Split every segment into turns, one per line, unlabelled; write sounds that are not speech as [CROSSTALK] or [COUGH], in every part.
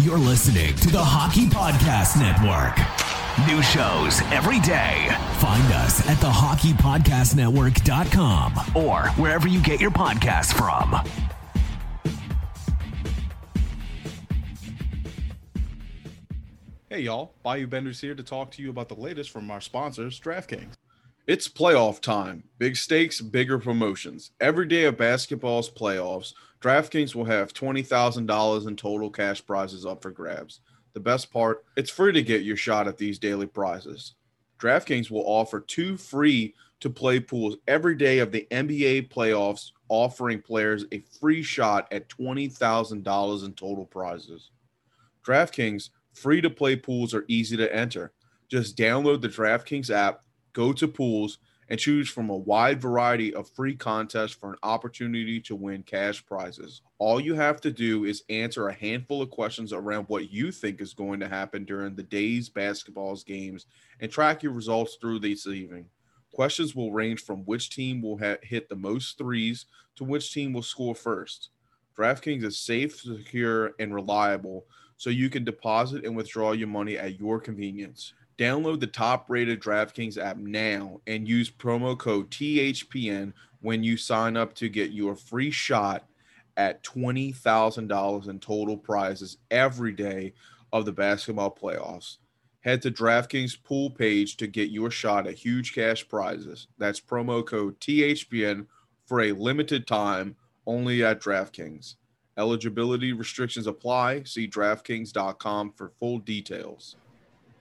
You're listening to the Hockey Podcast Network. New shows every day. Find us at thehockeypodcastnetwork.com or wherever you get your podcasts from.
Hey y'all, Bayou Benders here to talk to you about the latest from our sponsors, DraftKings. It's playoff time. Big stakes, bigger promotions. Every day of basketball's playoffs, DraftKings will have $20,000 in total cash prizes up for grabs. The best part, it's free to get your shot at these daily prizes. DraftKings will offer two free to play pools every day of the NBA playoffs, offering players a free shot at $20,000 in total prizes. DraftKings free to play pools are easy to enter. Just download the DraftKings app, go to pools, and choose from a wide variety of free contests for an opportunity to win cash prizes. All you have to do is answer a handful of questions around what you think is going to happen during the day's basketball's games and track your results through this evening. Questions will range from which team will ha- hit the most threes to which team will score first. DraftKings is safe, secure, and reliable, so you can deposit and withdraw your money at your convenience. Download the top rated DraftKings app now and use promo code THPN when you sign up to get your free shot at $20,000 in total prizes every day of the basketball playoffs. Head to DraftKings pool page to get your shot at huge cash prizes. That's promo code THPN for a limited time only at DraftKings. Eligibility restrictions apply. See DraftKings.com for full details.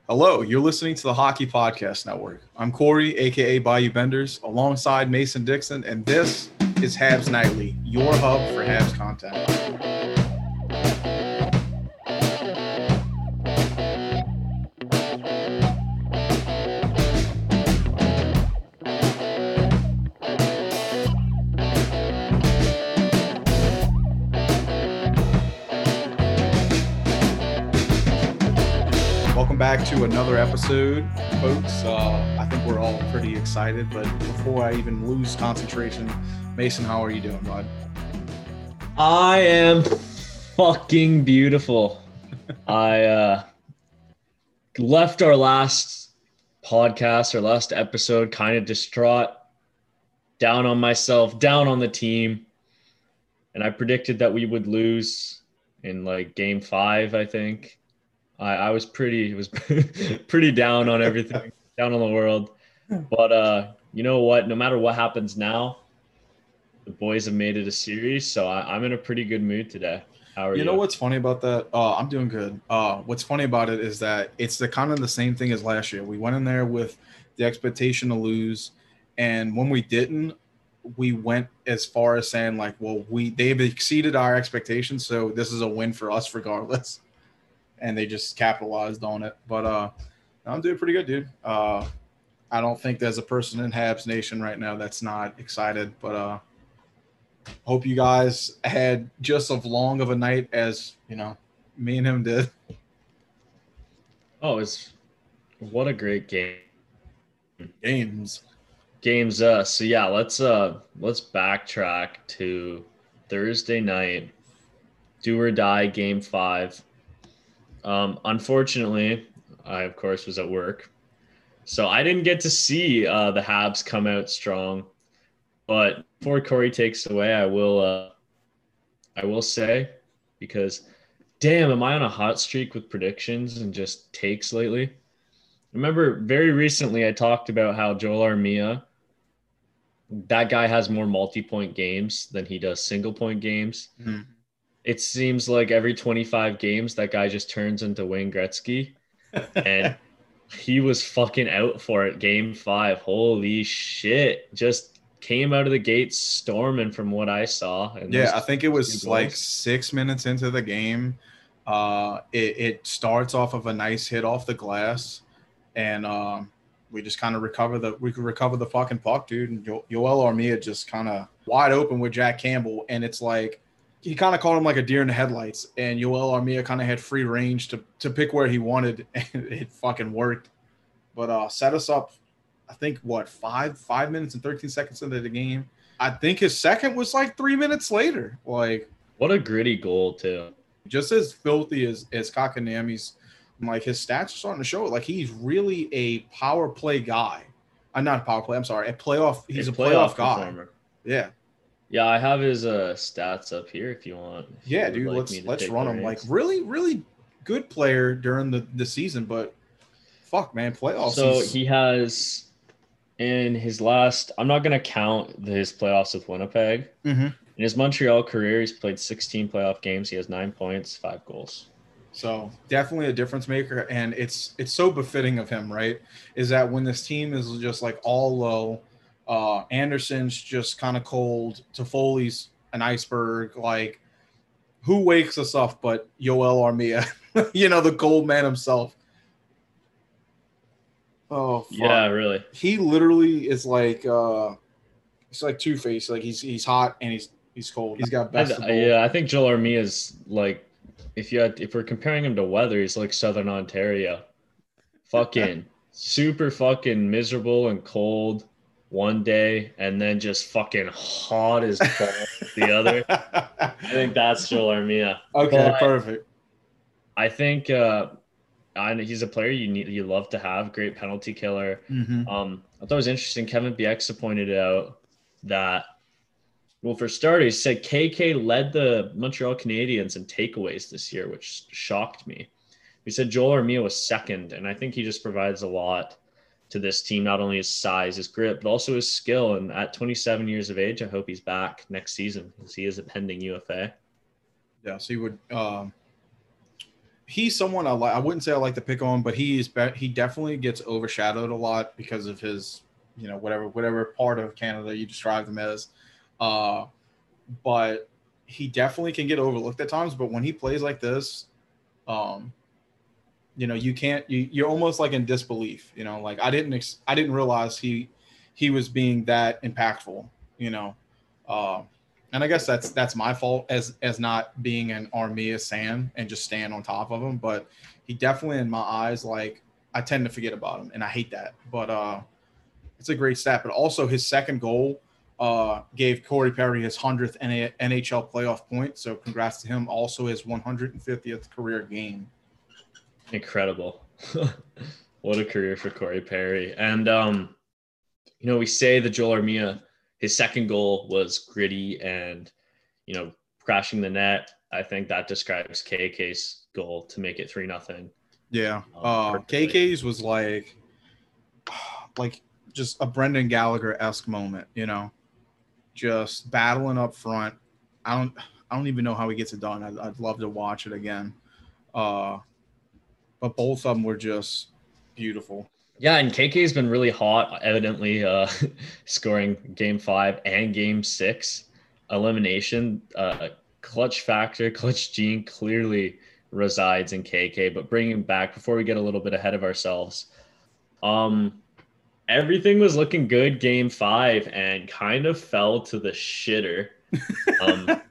Hello, you're listening to the Hockey Podcast Network. I'm Corey, aka Bayou Benders, alongside Mason Dixon, and this is Habs Nightly, your hub for Habs content. Another episode, folks. Uh, I think we're all pretty excited, but before I even lose concentration, Mason, how are you doing, bud?
I am fucking beautiful. I uh, left our last podcast, our last episode, kind of distraught, down on myself, down on the team. And I predicted that we would lose in like game five, I think. I, I was pretty was [LAUGHS] pretty down on everything, down on the world. But uh, you know what? No matter what happens now, the boys have made it a series, so I, I'm in a pretty good mood today. How are you?
You know what's funny about that? Uh, I'm doing good. Uh, what's funny about it is that it's the kind of the same thing as last year. We went in there with the expectation to lose, and when we didn't, we went as far as saying like, "Well, we they've exceeded our expectations, so this is a win for us regardless." And they just capitalized on it. But uh, I'm doing pretty good, dude. Uh, I don't think there's a person in Habs Nation right now that's not excited, but uh, hope you guys had just as long of a night as you know me and him did.
Oh, it's what a great game.
Games.
Games uh so yeah, let's uh let's backtrack to Thursday night. Do or die game 5. Um unfortunately, I of course was at work. So I didn't get to see uh the Habs come out strong. But before Corey takes away, I will uh I will say because damn, am I on a hot streak with predictions and just takes lately? Remember, very recently I talked about how Joel Armia, that guy has more multi-point games than he does single-point games.
Mhm.
It seems like every 25 games that guy just turns into Wayne Gretzky, [LAUGHS] and he was fucking out for it. Game five, holy shit! Just came out of the gates storming from what I saw.
Yeah, I think it was like six minutes into the game. Uh, it, it starts off of a nice hit off the glass, and um, we just kind of recover the we could recover the fucking puck, dude. And jo- Yoel Armia just kind of wide open with Jack Campbell, and it's like he kind of caught him like a deer in the headlights, and Yoel Armia kind of had free range to to pick where he wanted, [LAUGHS] and it fucking worked. But uh, set us up, I think what five five minutes and thirteen seconds into the game. I think his second was like three minutes later. Like
what a gritty goal too.
just as filthy as as Kotkaniemi's, like his stats are starting to show it. Like he's really a power play guy. I'm not a power play. I'm sorry, a playoff. He's a, playoff, guy.
performer.
Yeah,
Yeah, I have his uh, stats up here if you want. if
yeah,
would
dude.
like
let's let's run him. Like really, really good player during the the season, but fuck, man, playoffs.
So
he's-
he has in his last. I'm not gonna count his playoffs with Winnipeg.
Mhm.
In his Montreal career, he's played 16 playoff games. He has nine points, five goals.
So definitely a difference maker, and it's it's so befitting of him, right? Is that when this team is just like all low, uh, Anderson's just kind of cold, Toffoli's an iceberg. Like, who wakes us up but Yoel Armia? [LAUGHS] you know, the gold man himself. Oh fuck.
Yeah, really.
he literally is like uh, it's like Two Face. Like he's he's hot and he's he's cold. He's got
I,
best both.
yeah, I think Joel Armia is like, if you had, if we're comparing him to weather, he's like Southern Ontario. Fucking [LAUGHS] super fucking miserable and cold one day, and then just fucking hot as the other. [LAUGHS] I think that's Joel Armia.
okay,
But-
perfect.
I think uh, I know he's a player you need you love to have. Great penalty killer.
Mhm.
Um, I thought it was interesting. Kevin Bieksa pointed out that, well, for starters, said KK led the Montreal Canadiens in takeaways this year, which shocked me. He said Joel Armia was second, and I think he just provides a lot to this team. Not only his size, his grip, but also his skill. And at 27 years of age, I hope he's back next season because he is a pending UFA.
Yeah, so he would. Um, he's someone I like. I wouldn't say I like to pick on, but he is. Be- he definitely gets overshadowed a lot because of his, you know, whatever whatever part of Canada you describe him as. Uh, but he definitely can get overlooked at times. But when he plays like this, um, you know, you can't. You, you're almost like in disbelief. You know, like I didn't. Ex- I didn't realize he he was being that impactful. You know. Uh, and I guess that's that's my fault as as not being an Armia Sam and just staying on top of him. But he definitely, in my eyes, like I tend to forget about him, and I hate that. But uh, it's a great stat. But also, his second goal uh, gave Corey Perry his hundredth NHL playoff point. So congrats to him. Also, his 150th career game.
Incredible. [LAUGHS] what a career for Corey Perry. And um, you know, we say that Joel Armia, his second goal was gritty and you know, crashing the net. I think that describes KK's goal to make it three nothing.
Yeah.
Um,
Uh. KK's was like, [SIGHS] like just a Brendan Gallagher esque moment, you know, just battling up front. I don't, I don't even know how he gets it done. I'd, I'd love to watch it again. Uh, but both of them were just beautiful.
Yeah, and KK's been really hot, evidently uh, [LAUGHS] scoring game five and game six. Elimination, uh, clutch factor, [LAUGHS] clutch gene clearly resides in KK. But bringing back before we get a little bit ahead of ourselves, um, everything was looking good game five and kind of fell to the shitter. [LAUGHS] Um,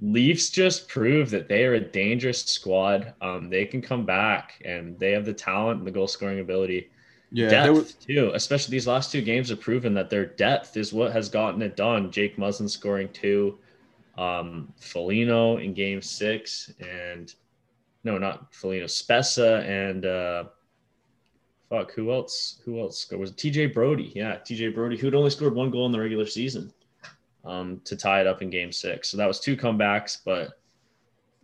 Leafs just prove that they are a dangerous squad. Um, they can come back and they have the talent and the goal scoring ability
Yeah.
depth
was,
too. Especially these last two games have proven that their depth is what has gotten it done. Jake Muzzin scoring two, um, Foligno in game six, and no, not Foligno, Spezza and uh, fuck, who else? Who else scored? Was it TJ Brodie? Yeah, TJ Brodie, who'd only scored one goal in the regular season um, to tie it up in game six. So that was two comebacks, but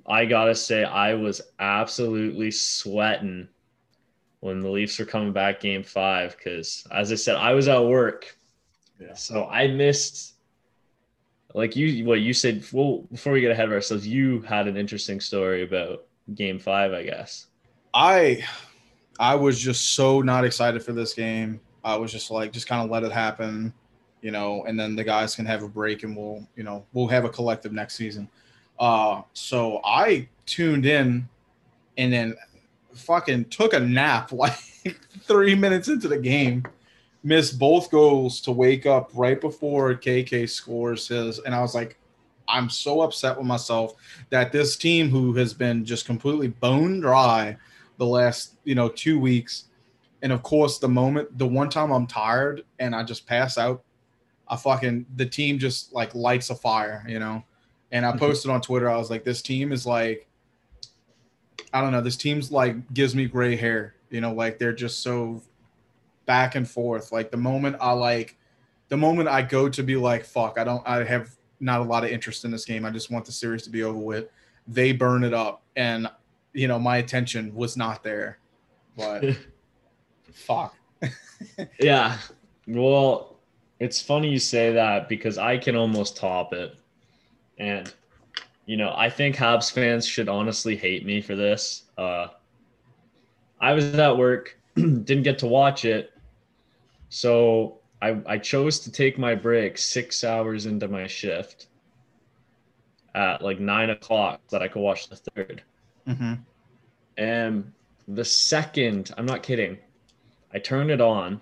I gotta say, I was absolutely sweating when the Leafs were coming back game five because, as I said, I was at work.
Yeah.
So I missed, like you, what you said. Well, before we get ahead of ourselves, you had an interesting story about game five, I guess.
I, I was just so not excited for this game. I was just like, just kind of let it happen. You know, and then the guys can have a break and we'll, you know, we'll have a collective next season. Uh, so I tuned in and then fucking took a nap [LAUGHS] like three minutes into the game, missed both goals to wake up right before KK scores his. And I was like, I'm so upset with myself that this team who has been just completely bone dry the last, you know, two weeks. And of course, the moment, the one time I'm tired and I just pass out, I fucking, the team just like lights a fire, you know? And I mm-hmm. posted on Twitter, I was like, this team is like, I don't know, this team's like gives me gray hair, you know, like they're just so back and forth. Like the moment I like, the moment I go to be like, fuck, I don't, I have not a lot of interest in this game. I just want the series to be over with. They burn it up, and you know my attention was not there. But [LAUGHS] fuck. [LAUGHS]
yeah. Well, it's funny you say that because I can almost top it, and you know I think Habs fans should honestly hate me for this. Uh, I was at work, [CLEARS THROAT] didn't get to watch it, so I, I chose to take my break six hours into my shift at like nine o'clock so that I could watch the 3rd
mm-hmm.
And the second, I'm not kidding, I turned it on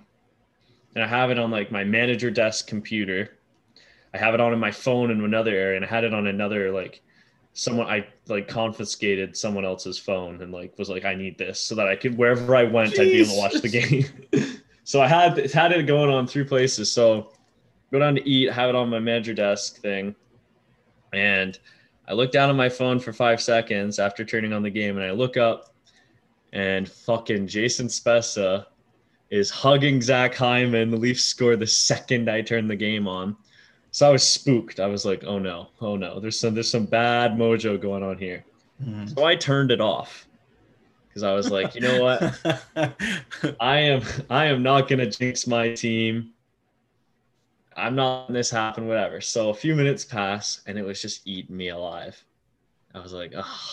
and I have it on like my manager desk computer. I have it on in my phone in another area and I had it on another like someone I like confiscated someone else's phone and like was like I need this so that I could wherever I went Jeez. I'd be able to watch the game. [LAUGHS] So I had had it going on three places. So go down to eat, have it on my manager desk thing, and I look down on my phone for five seconds after turning on the game, and I look up, and fucking Jason Spezza is hugging Zach Hyman. The Leafs score the second I turned the game on. So I was spooked. I was like, "Oh no, oh no, there's some there's some bad mojo going on here." Mm-hmm. So I turned it off because I was like, you know what, [LAUGHS] I am I am not gonna jinx my team. I'm not letting this happen, whatever. So a few minutes pass and it was just eating me alive. I was like, oh,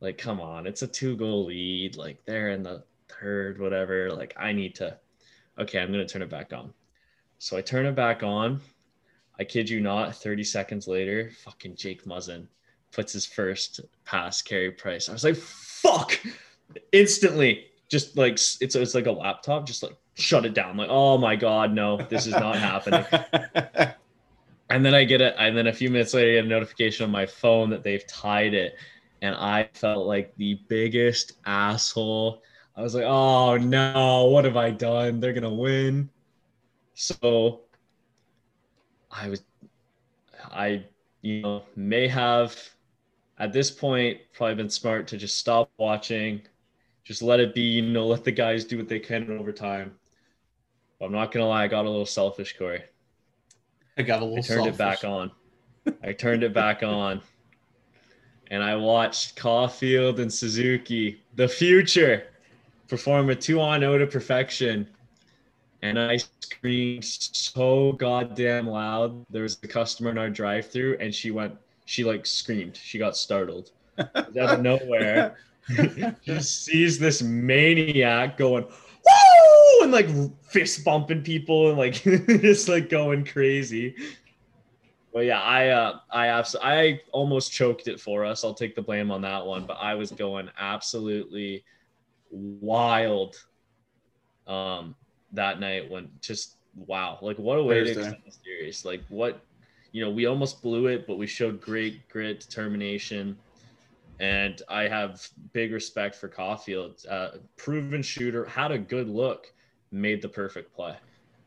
like come on, it's a two goal lead. Like they're in the third, whatever. Like I need to. Okay, I'm gonna turn it back on. So I turn it back on. I kid you not, 30 seconds later, fucking Jake Muzzin puts his first pass, Carey Price. I was like, fuck instantly just like it's it's like a laptop just like shut it down like oh my god no this is not happening [LAUGHS] and then i get it and then a few minutes later i get a notification on my phone that they've tied it and i felt like the biggest asshole i was like oh no what have i done they're gonna win so i was i you know may have at this point probably been smart to just stop watching just let it be, you know, let the guys do what they can in overtime. But I'm not gonna lie, I got a little selfish, Corey.
I got a little. I
turned
selfish.
it back on. I turned it back on, and I watched Caufield and Suzuki, the future, perform a two-on-zero to perfection. And I screamed so goddamn loud. There was a customer in our drive-through, and she went. She like screamed. She got startled out of nowhere. [LAUGHS] she sees this maniac going, woo, and like fist bumping people and like [LAUGHS] just like going crazy. But yeah, I uh, I absolutely I almost choked it for us. I'll take the blame on that one, but I was going absolutely wild um that night when just wow, like what a way Thursday. to extend the series. Like what you know, we almost blew it, but we showed great grit, determination and I have big respect for Caufield. Uh, proven shooter, had a good look, made the perfect play.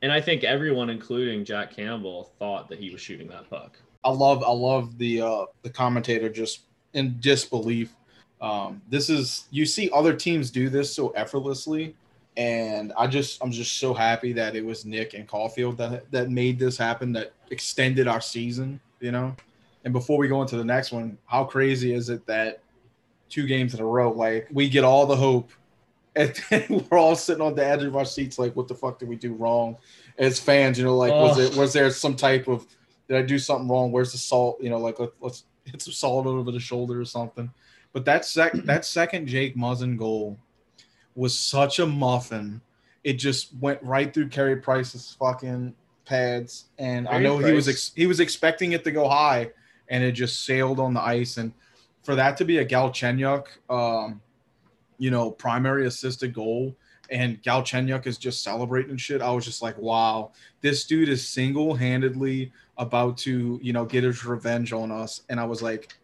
And I think everyone, including Jack Campbell, thought that he was shooting that puck.
I love, I love the uh, the commentator just in disbelief. Um, this is you see other teams do this so effortlessly, and I just I'm just so happy that it was Nick and Caufield that that made this happen, that extended our season. You know, and before we go into the next one, how crazy is it that two games in a row, like we get all the hope, [LAUGHS] and then we're all sitting on the edge of our seats, like, what the fuck did we do wrong? As fans, you know, like, oh. was it was there some type of did I do something wrong? Where's the salt? You know, like let, us hit some salt over the shoulder or something. But that sec that second Jake Muzzin goal was such a muffin. It just went right through Carey Price's fucking pads, and I
Very
know he was ex- he was expecting it to go high, and it just sailed on the ice. And for that to be a Galchenyuk, um, you know, primary assisted goal, and Galchenyuk is just celebrating shit. I was just like, wow, this dude is single handedly about to, you know, get his revenge on us. And I was like,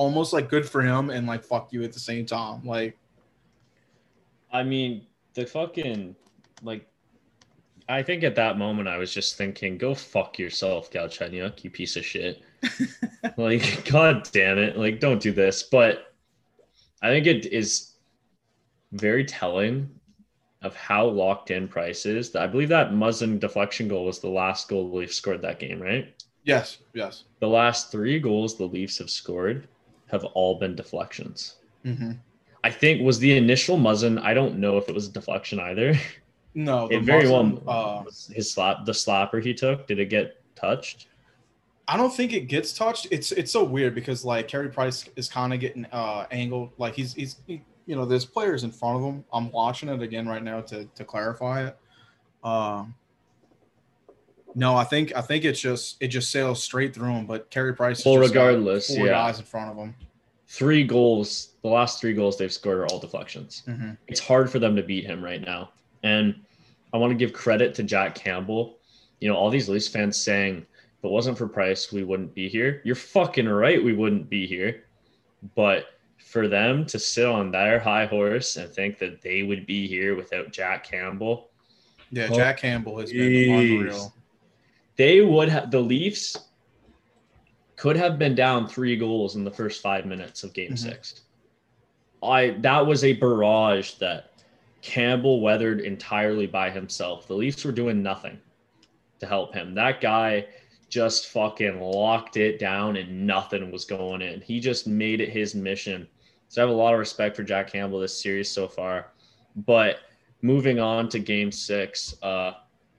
almost like good for him, and like fuck you at the same time. Like,
I mean, the fucking like. I think at that moment I was just thinking, "Go fuck yourself, Galchenyuk, you piece of shit." [LAUGHS] like, god damn it! Like, don't do this. But I think it is very telling of how locked in Price is. I believe that Muzzin deflection goal was the last goal the Leafs scored that game, right?
yes, yes.
The last three goals the Leafs have scored have all been deflections.
Mm-hmm.
I think was the initial Muzzin. I don't know if it was a deflection either. [LAUGHS]
No, the
It very
Muzzin,
well
uh,
his slap the slapper he took did it get touched
I don't think it gets touched. It's it's so weird because like Carey Price is kind of getting uh angled. Like he's he's he, you know there's players in front of him. I'm watching it again right now to to clarify it. Um. No, I think I think it's just it just sails straight through him. But Carey Price. has
Well,
just got
regardless,
four
yeah.
guys in front of him.
three goals the last three goals they've scored are all deflections
Mhm.
it's hard for them to beat him right now and i want to give credit to jack campbell you know all these leafs fans saying if it wasn't for price we wouldn't be here you're fucking right we wouldn't be here but for them to sit on their high horse and think that they would be here without jack campbell
Yeah,
Oh,
Jack Campbell has been unreal.
They would have the Leafs could have been down three goals in the first five minutes of game
Mhm.
six. I that was a barrage that Campbell weathered entirely by himself. The Leafs were doing nothing to help him. That guy just fucking locked it down and nothing was going in. He just made it his mission. So I have a lot of respect for Jack Campbell this series so far. But moving on to game six, uh,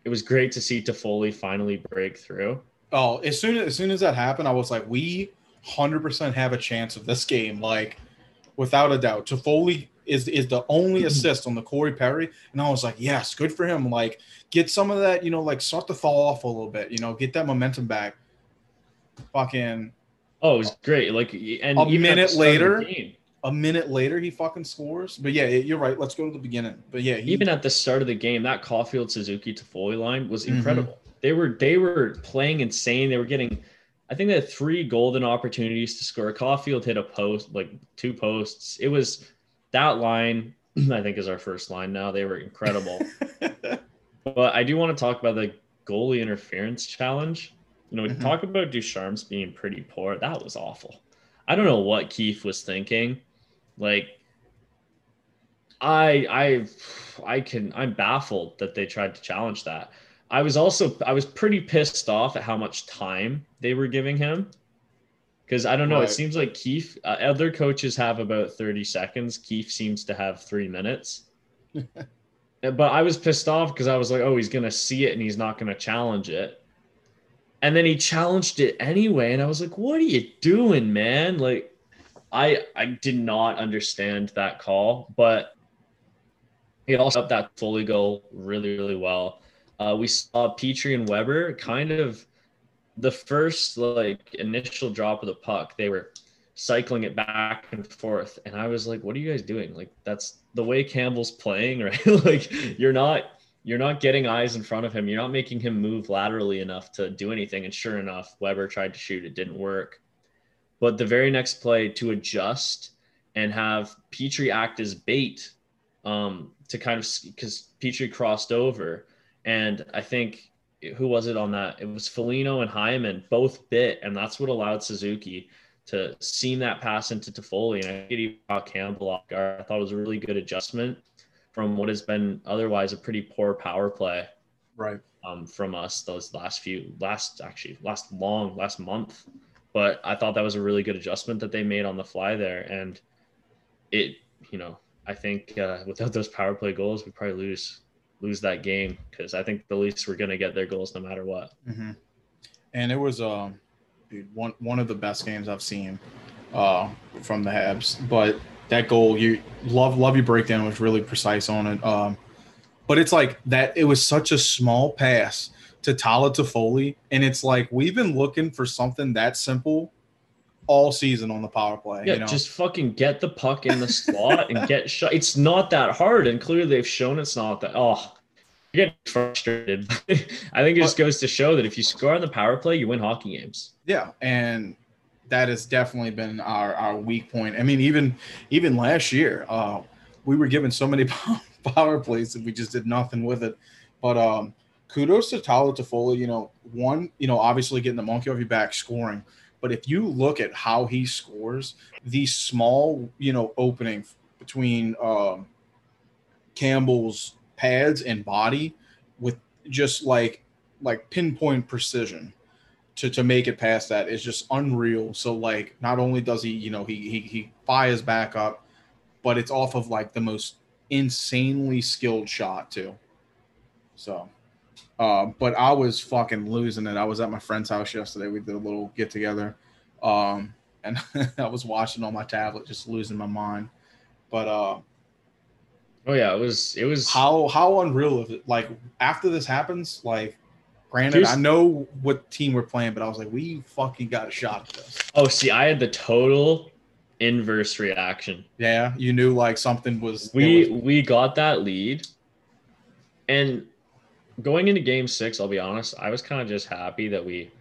it was great to see Toffoli finally break through.
Oh, as soon as, as soon as that happened, I was like, we hundred percent have a chance of this game, like without a doubt. Toffoli is is the only mm-hmm. assist on the Corey Perry, and I was like, yes, good for him. Like, get some of that, you know, like start to thaw off a little bit, you know, get that momentum back. Fucking
Oh, it was great. Like, and
A minute later, a minute later, he fucking scores. But yeah, you're right. Let's go to the beginning. But yeah, he,
even at the start of the game, that Caufield Suzuki Toffoli line was
Mhm.
incredible. They were they were playing insane. They were getting, I think they had three golden opportunities to score. Caufield hit a post, like two posts. It was that line. [CLEARS THROAT] I think is our first line now. They were incredible. [LAUGHS] but I do want to talk about the goalie interference challenge. You know, we
Mhm.
talk about Ducharme's being pretty poor. That was awful. I don't know what Keith was thinking. Like, I I I can I'm baffled that they tried to challenge that. I was also I was pretty pissed off at how much time they were giving him. Because I don't know,
Right.
it seems like Keith, uh, other coaches have about 30 seconds. Keith seems to have three minutes. [LAUGHS] but I was pissed off because I was like, oh, he's going to see it and he's not going to challenge it. And then he challenged it anyway. And I was like, what are you doing, man? Like, I I did not understand that call, but he also up that fully goal really, really well. Uh, we saw Petry and Weber kind of the first like initial drop of the puck. They were cycling it back and forth, and I was like, "What are you guys doing? Like that's the way Campbell's playing, [LAUGHS] right? like you're not you're not getting eyes in front of him. You're not making him move laterally enough to do anything." And sure enough, Weber tried to shoot. It didn't work. But the very next play to adjust and have Petry act as bait um, to kind of because Petry crossed over, and I think who was it on that? It was Foligno and Hyman both bit, and that's what allowed Suzuki to seam that pass into Toffoli. And I think he caught Campbell off guard. I thought it was a really good adjustment from what has been otherwise a pretty poor power play
right.
um, from us those last few last actually last long last month but i thought that was a really good adjustment that they made on the fly there and it you know i think uh, without those power play goals we probably lose lose that game because i think the leafs were going to get their goals no matter what
hmm And it was um, dude, one one of the best games I've seen uh, from the Habs. But that goal, you love love your breakdown was really precise on it. Um, but it's like that. It was such a small pass to Tyler Toffoli, and it's like we've been looking for something that simple all season on the power play.
Yeah,
you know?
just fucking get the puck in the slot and get [LAUGHS] shot. It's not that hard, and clearly they've shown it's not that. Oh, you're getting frustrated. [LAUGHS] I think it just goes to show that if you score on the power play, you win hockey games.
yeah, and that has definitely been our our weak point. I mean, even even last year, uh, we were given so many [LAUGHS] power plays that we just did nothing with it. But um, kudos to Tyler Toffoli. You know, one, you know, obviously getting the monkey off your back, scoring. But if you look at how he scores, the small, you know, opening between um, Campbell's pads and body with just like like pinpoint precision to to make it past that is just unreal. So like not only does he, you know, he he he fires back up, but it's off of like the most insanely skilled shot too. So uh, but I was fucking losing it. I was at my friend's house yesterday. We did a little get together. Um, and [LAUGHS] I was watching on my tablet, just losing my mind. But uh
Oh yeah, it was it was
how how unreal is it? Like after this happens, like granted, I know what team we're playing, but I was like, we fucking got a shot at this.
Oh, see, I had the total inverse reaction.
Yeah, you knew like something was
We
was-
we got that lead, and going into Game Six, I'll be honest, I was kind of just happy that we,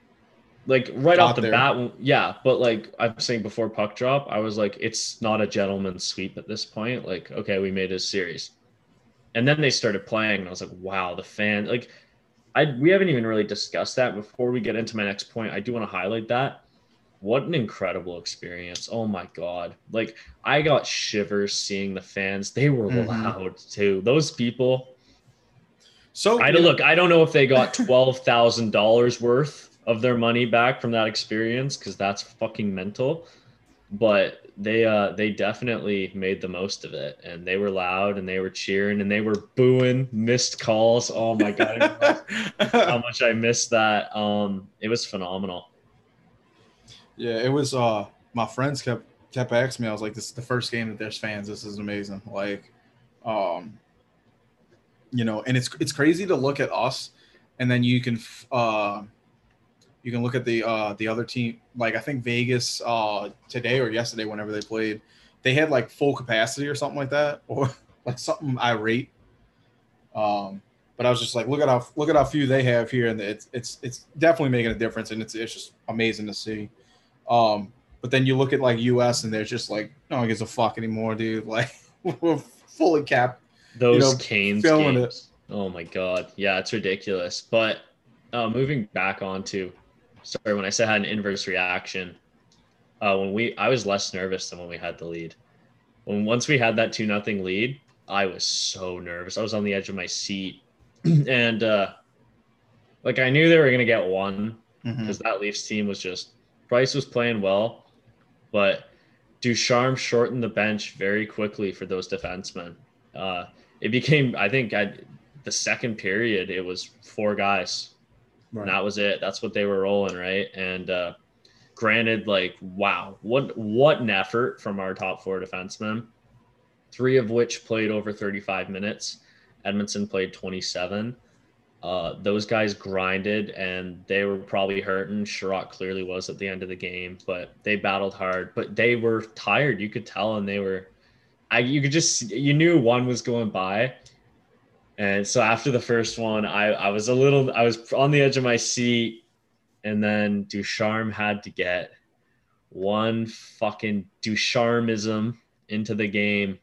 like, right
Got
off the
there.
bat, yeah. But like I'm saying before puck drop, I was like, it's not a gentleman's sweep at this point. Like, okay, we made a series, and then they started playing, and I was like, wow, the fan, like, I we haven't even really discussed that. Before we get into my next point, I do want to highlight that. What an incredible experience. Oh my God. Like, I got shivers seeing the fans. They were
Mhm.
loud too. Those people,
so
I don't look, I don't know if they got $12,000 worth of their money back from that experience because that's fucking mental. But they uh they definitely made the most of it and they were loud and they were cheering and they were booing missed calls. Oh my god, [LAUGHS] how much I missed that. Um it was phenomenal.
yeah, it was uh my friends kept kept asking me, I was like, This is the first game that there's fans. This is amazing. Like um you know, and it's it's crazy to look at us and then you can uh you can look at the uh the other team. Like I think Vegas uh today or yesterday whenever they played they had like full capacity or something like that or [LAUGHS] like something irate. Um but I was just like look at how look at how few they have here and it's it's it's definitely making a difference and it's it's just amazing to see. Um but then you look at like US and they're just like no one gives a fuck anymore dude. [LAUGHS] Like we're fully capped
Those
know,
Canes
feeling it.
Oh my god. Yeah, it's ridiculous. But uh, moving back onto sorry, when I said I had an inverse reaction, uh, when we I was less nervous than when we had the lead. When once we had that two nothing lead, I was so nervous. I was on the edge of my seat, [CLEARS THROAT] and uh, like I knew they were gonna get one because that Leafs team was just Price was playing well, but Ducharme shortened the bench very quickly for those defensemen. Uh, it became, I think, at the second period, it was four guys,
Right.
and that was it. That's what they were rolling, right? And uh, granted, like, wow, what what an effort from our top four defensemen, three of which played over 35 minutes. Edmundson played 27 uh, those guys grinded and they were probably hurting. Chiarot clearly was at the end of the game, but they battled hard. But they were tired. You could tell, and they were. I you could just you knew one was going by, and so after the first one, I I was a little I was on the edge of my seat, and then Ducharme had to get one fucking Ducharmism into the game.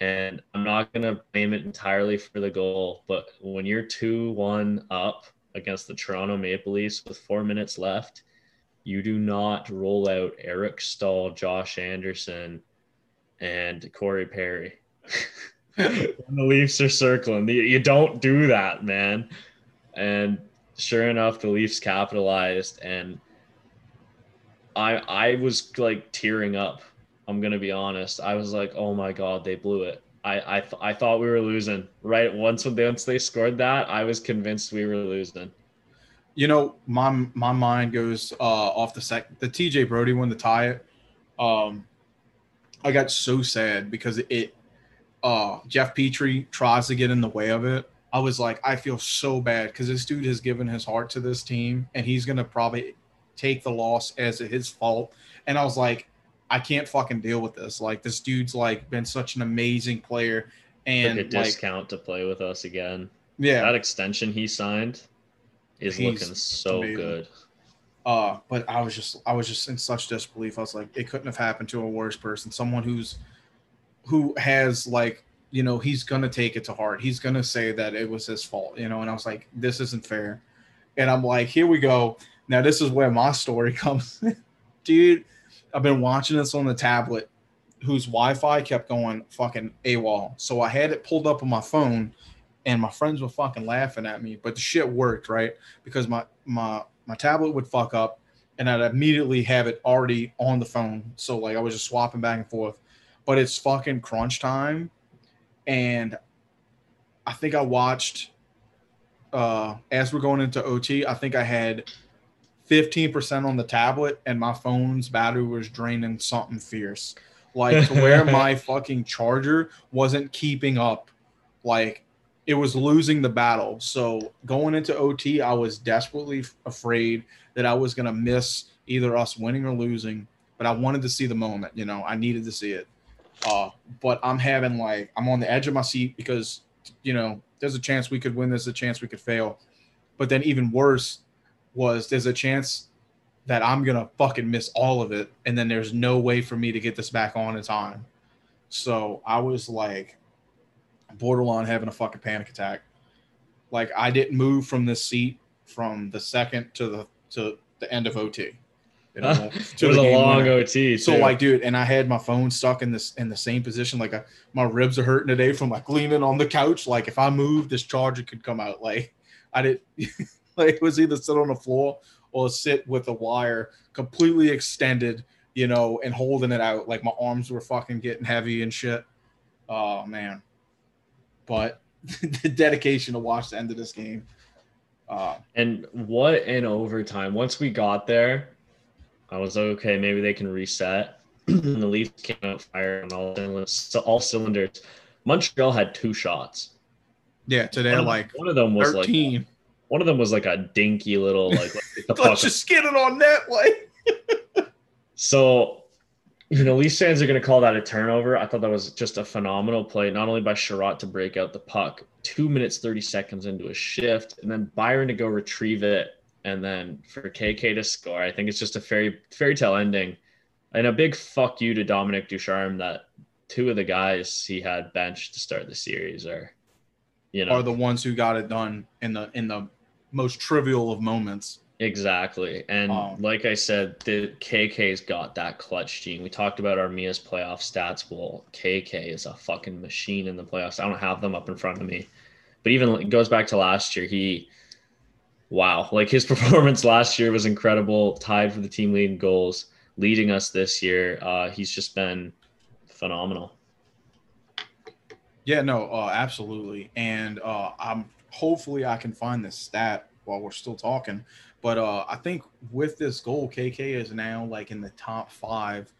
And I'm not gonna blame it entirely for the goal, but when you're two one up against the Toronto Maple Leafs with four minutes left, you do not roll out Eric Staal, Josh Anderson, and Corey Perry. [LAUGHS] when the Leafs are circling, you, don't do that, man. And sure enough, the Leafs capitalized, and I I was like tearing up I'm gonna be honest. I was like, oh my god, they blew it. I I, th- I thought we were losing. Right once when they, once they scored that, I was convinced we were losing.
you know, my my mind goes uh, off the sec. The TJ Brodie one to tie it. Um, I got so sad because it. Uh, Jeff Petry tries to get in the way of it, I was like, I feel so bad because this dude has given his heart to this team, and he's gonna probably take the loss as his fault. And I was like, I can't fucking deal with this. Like this dude's like been such an amazing player, and
like a
like,
discount to play with us again.
yeah,
That extension he signed is looking so
amazing.
good.
Uh, but I was just I was just in such disbelief. I was like, it couldn't have happened to a worse person. Someone who's who has like, you know, he's gonna take it to heart. He's gonna say that it was his fault, you know. And I was like, this isn't fair. And I'm like, here we go. Now this is where my [LAUGHS] story comes. Dude, I've been watching this on the tablet whose Wi-Fi kept going fucking AWOL. So I had it pulled up on my phone and my friends were fucking laughing at me, but the shit worked, right? Because my my my tablet would fuck up and I'd immediately have it already on the phone. So like I was just swapping back and forth. But it's fucking crunch time. And I think I watched uh as we're going into OT, I think I had 15% on the tablet and my phone's battery was draining something fierce. Like to where [LAUGHS] my fucking charger wasn't keeping up. Like it was losing the battle. So going into OT, I was desperately afraid that I was going to miss either us winning or losing. But I wanted to see the moment, you know, I needed to see it. Uh, but I'm having like, I'm on the edge of my seat because, you know, there's a chance we could win, there's a chance we could fail. But then even worse was there's a chance that I'm to fucking miss all of it. And then there's no way for me to get this back on in time. So I was like, borderline having a fucking panic attack. Like I didn't move from this seat from the second to the to the end of OT. You know, [LAUGHS]
it was a long
winner.
OT.
So like, dude, and I had my phone stuck in this in the same position. Like, I, my ribs are hurting today from like leaning on the couch. Like, if I moved, this charger could come out. Like, I did, [LAUGHS] like, it was either sit on the floor or sit with a wire completely extended, you know, and holding it out. Like, my arms were fucking getting heavy and shit. Oh man, but [LAUGHS] the dedication to watch the end of this game. Uh,
And what an overtime. Once we got there, I was like, okay, maybe they can reset. [CLEARS THROAT] and the Leafs came out fire on all cylinders. all cylinders. Montreal had two shots.
yeah, today
One of,
like
one of them was like one of them was like a dinky little like, like [LAUGHS] the
Let's just get it on net, like. [LAUGHS]
So, you know, Leafs fans are going to call that a turnover. I thought that was just a phenomenal play, not only by Chiarot to break out the puck, two minutes, 30 seconds into a shift, and then Byron to go retrieve it, and then for KK to score. I think it's just a fairy, fairy tale ending. And a big fuck you to Dominic Ducharme that two of the guys he had benched to start the series are, you know,
are the ones who got it done in the in the most trivial of moments.
Exactly. And
Um,
like I said, the KK's got that clutch gene. We talked about Armia's playoff stats. Well, KK is a fucking machine in the playoffs. I don't have them up in front of me. But even it goes back to last year, he wow, like his [LAUGHS] performance last year was incredible, tied for the team lead in goals, leading us this year. Uh, he's just been phenomenal.
Yeah, no, uh, absolutely. And uh, I'm hopefully I can find this stat while we're still talking. But uh, I think with this goal, KK is now like in the top five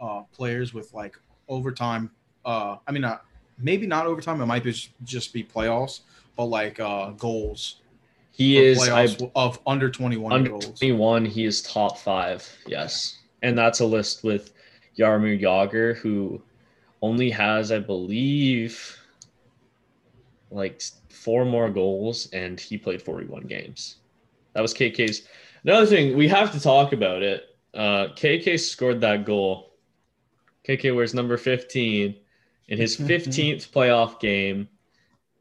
uh, players with like overtime. Uh, I mean, not maybe not overtime. It might be just, just be playoffs, but like uh, goals.
He is I
of under 21
Under
goals.
21, he is top five. Yes. And that's a list with Jaromir Jagr, who only has, I believe, like four more goals, and he played 41 games. That was KK's. Another thing, we have to talk about it. Uh, KK scored that goal. KK wears number 15 in his [LAUGHS] 15th playoff game.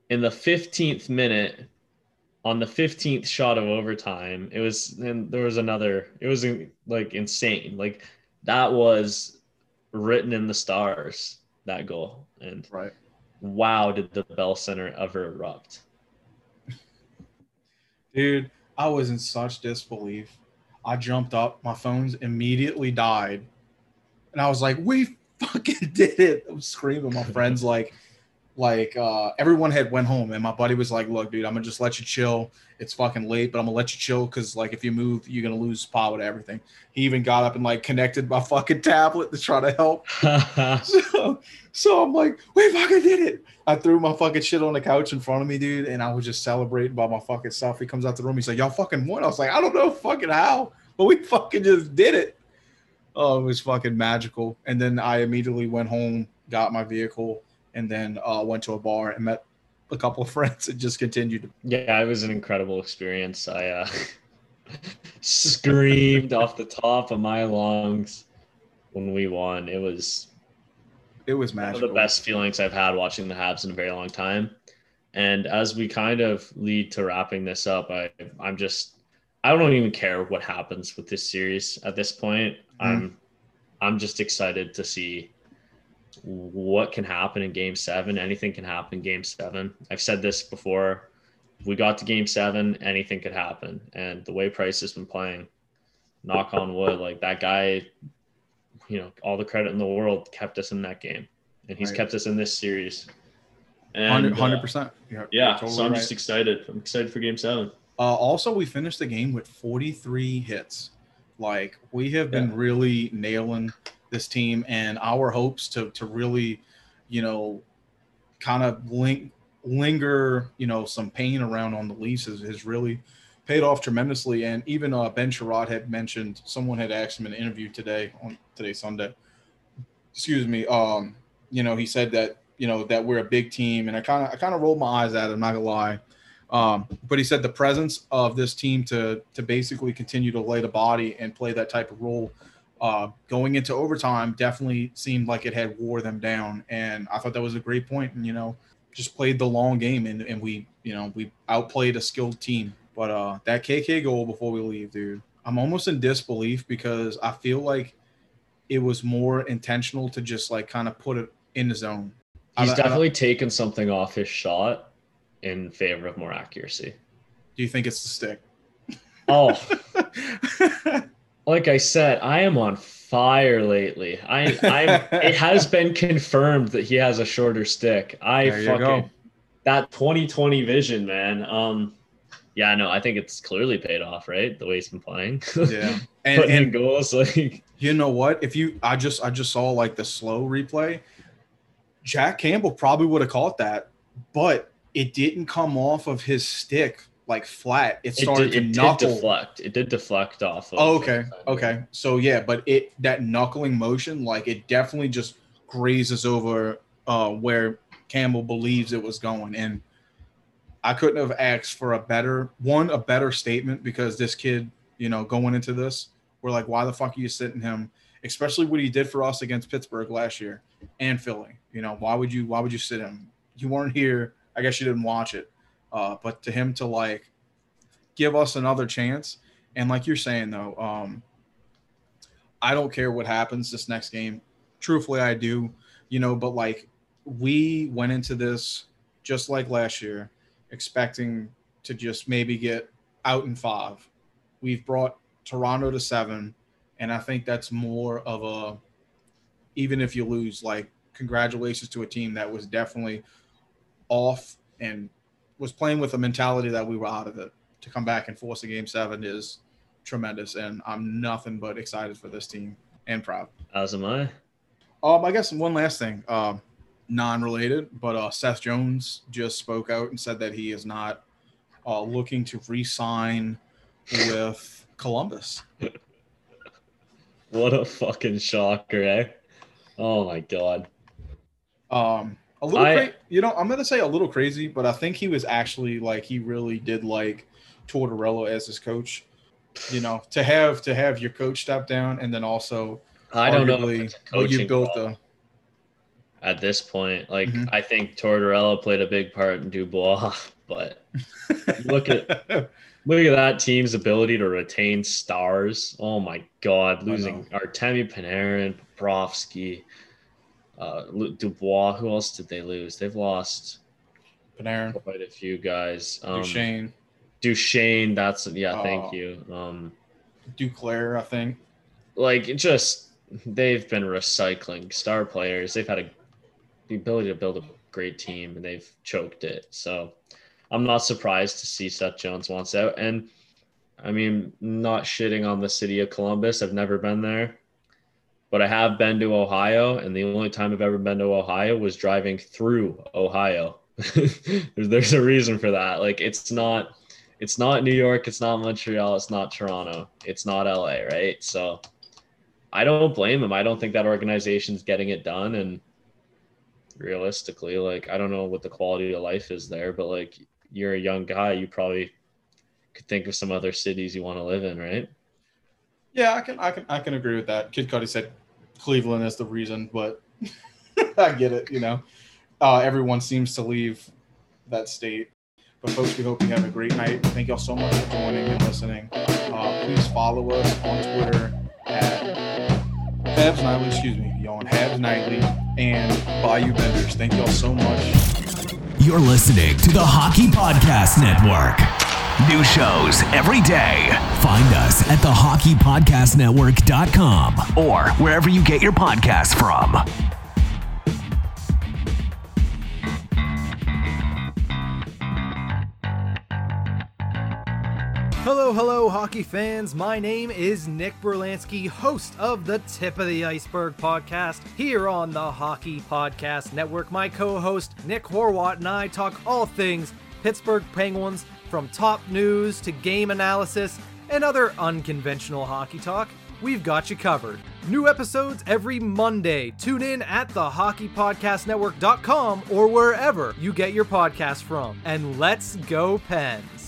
In the 15th minute, on the 15th shot of overtime it was and there was another it was like insane like that was written in the stars that goal and
Right.
wow did the bell center ever erupt
Dude, I was in such disbelief. I jumped up, my phone's immediately died. And I was like, we fucking [LAUGHS] did it. I'm screaming. My friends like like uh, everyone had went home, and my buddy was like, "Look, dude, I'm gonna just let you chill. It's fucking late, but I'm gonna let you chill because like if you move, you're gonna lose power to everything." He even got up and like connected my fucking tablet to try to help. [LAUGHS] [LAUGHS] so, so I'm like, "We fucking did it!" I threw my fucking shit on the couch in front of me, dude, and I was just celebrating by my fucking stuff. He comes out the room, he's like, "Y'all fucking won." I was like, "I don't know fucking how, but we fucking just did it." Oh, it was fucking magical. And then I immediately went home, got my vehicle, and then uh, went to a bar and met a couple of [LAUGHS] friends and just continued.
Yeah, it was an incredible experience. I uh, [LAUGHS] screamed off the top of my lungs when we won. It was
it was
one
magical.
of the best feelings I've had watching the Habs in a very long time. And as we kind of lead to wrapping this up, I I'm just I don't even care what happens with this series at this point. I'm I'm just excited to see what can happen in game seven. Anything can happen in game seven. I've said this before. If we got to game seven, anything could happen. And the way Price has been playing, knock on wood, like that guy, you know, all the credit in the world kept us in that game. And he's
Right.
kept us in this series. And,
Hundred
uh,
percent. Yeah,
yeah,
totally
so I'm
right.
just excited. I'm excited for game seven.
Uh, also, we finished the game with 43 hits. Like we have been
Yeah.
really nailing this team, and our hopes to to really, you know, kind of link linger, you know, some pain around on the Leafs has, has really paid off tremendously. And even uh, Ben Chiarot had mentioned someone had asked him in an interview today on today Sunday. Excuse me. Um, you know, he said that you know that we're a big team, and I kind of I kind of rolled my eyes at it. I'm not gonna lie. Um, but he said the presence of this team to to basically continue to lay the body and play that type of role uh, going into overtime definitely seemed like it had wore them down. And I thought that was a great point. And you know, just played the long game and, and we you know we outplayed a skilled team. But uh, that KK goal before we leave, dude, I'm almost in disbelief because I feel like it was more intentional to just like kind of put it in the zone.
He's
I
definitely taken something off his shot in favor of more accuracy.
Do you think it's the stick?
Oh, [LAUGHS] like I said, I am on fire lately. I I it [LAUGHS] has been confirmed that he has a shorter stick. I
There
fucking that 2020 vision, man. Um yeah, no, I think it's clearly paid off, right? The way he's been playing. [LAUGHS]
yeah. And,
Putting
and
goals [LAUGHS] like
you know what? If you, I just, I just saw like the slow replay. Jack Campbell probably would have caught that, but it didn't come off of his stick like flat. It
it
started
did, it
to
did deflect. It did deflect off of
Oh, okay, okay. So yeah, but it that knuckling motion, like it definitely just grazes over uh, where Campbell believes it was going, and I couldn't have asked for a better one, a better statement because this kid, you know, going into this, we're like, why the fuck are you sitting him? Especially what he did for us against Pittsburgh last year and Philly. You know, why would you why would you sit him? You weren't here. I guess you didn't watch it. Uh, but to him to like give us another chance, and like you're saying though, um, I don't care what happens this next game. Truthfully, I do. You know, but like we went into this just like last year, expecting to just maybe get out in five. We've brought Toronto to seven, and I think that's more of a even if you lose, like congratulations to a team that was definitely off and was playing with a mentality that we were out of it. To come back and force a game seven is tremendous, and I'm nothing but excited for this team and proud.
As am I.
Um, I guess one last thing, um, non-related, but uh, Seth Jones just spoke out and said that he is not uh, looking to re-sign with Columbus. [LAUGHS]
What a fucking shocker, eh? Oh my god.
Um, a little,
I-
cra- you know, I'm gonna say a little crazy, but I think he was actually like he really did like Tortorella as his coach. You know, to have to have your coach step down and then also
I don't know if it's a
what you built the
at this point. Like
Mhm.
I think Tortorella played a big part in Dubois, [LAUGHS] but look at [LAUGHS] look at that team's ability to retain stars. Oh my god, losing Artemi Panarin, Bobrovsky, uh, Dubois. Who else did they lose? They've lost
Panarin,
quite a few guys. Um,
Duchene,
Duchene. That's yeah. Thank you. Um,
Duclair, I think.
like just they've been recycling star players. They've had a the ability to build a great team, and they've choked it. So I'm not surprised to see Seth Jones wants out. And I mean, not shitting on the city of Columbus. I've never been there, but I have been to Ohio, and the only time I've ever been to Ohio was driving through Ohio. [LAUGHS] there's, a reason for that. Like it's not it's not New York, it's not Montreal, it's not Toronto, it's not LA, right? So I don't blame him. I don't think that organization's getting it done. And realistically, like I don't know what the quality of life is there, but like you're a young guy, you probably could think of some other cities you want to live in, right?
Yeah, I can I can I can agree with that. Kid Cudi said Cleveland is the reason, but [LAUGHS] I get it, you know. Uh, everyone seems to leave that state. But folks, we hope you have a great night. Thank y'all so much for joining and listening. Uh, please follow us on Twitter at Habs Nightly, excuse me, y'all on Habs Nightly and Bayou Benders. Thank y'all so much.
You're listening to the Hockey Podcast Network. New shows every day. Find us at thehockeypodcastnetwork.com or wherever you get your podcasts from.
Hello, hello, hockey fans. My name is Nick Berlansky, host of the Tip of the Iceberg podcast here on the Hockey Podcast Network. My co host, Nick Horwat, and I talk all things Pittsburgh Penguins from top news to game analysis and other unconventional hockey talk. We've got you covered. New episodes every Monday. Tune in at the hockeypodcastnetwork.com or wherever you get your podcast from. And let's go, Pens.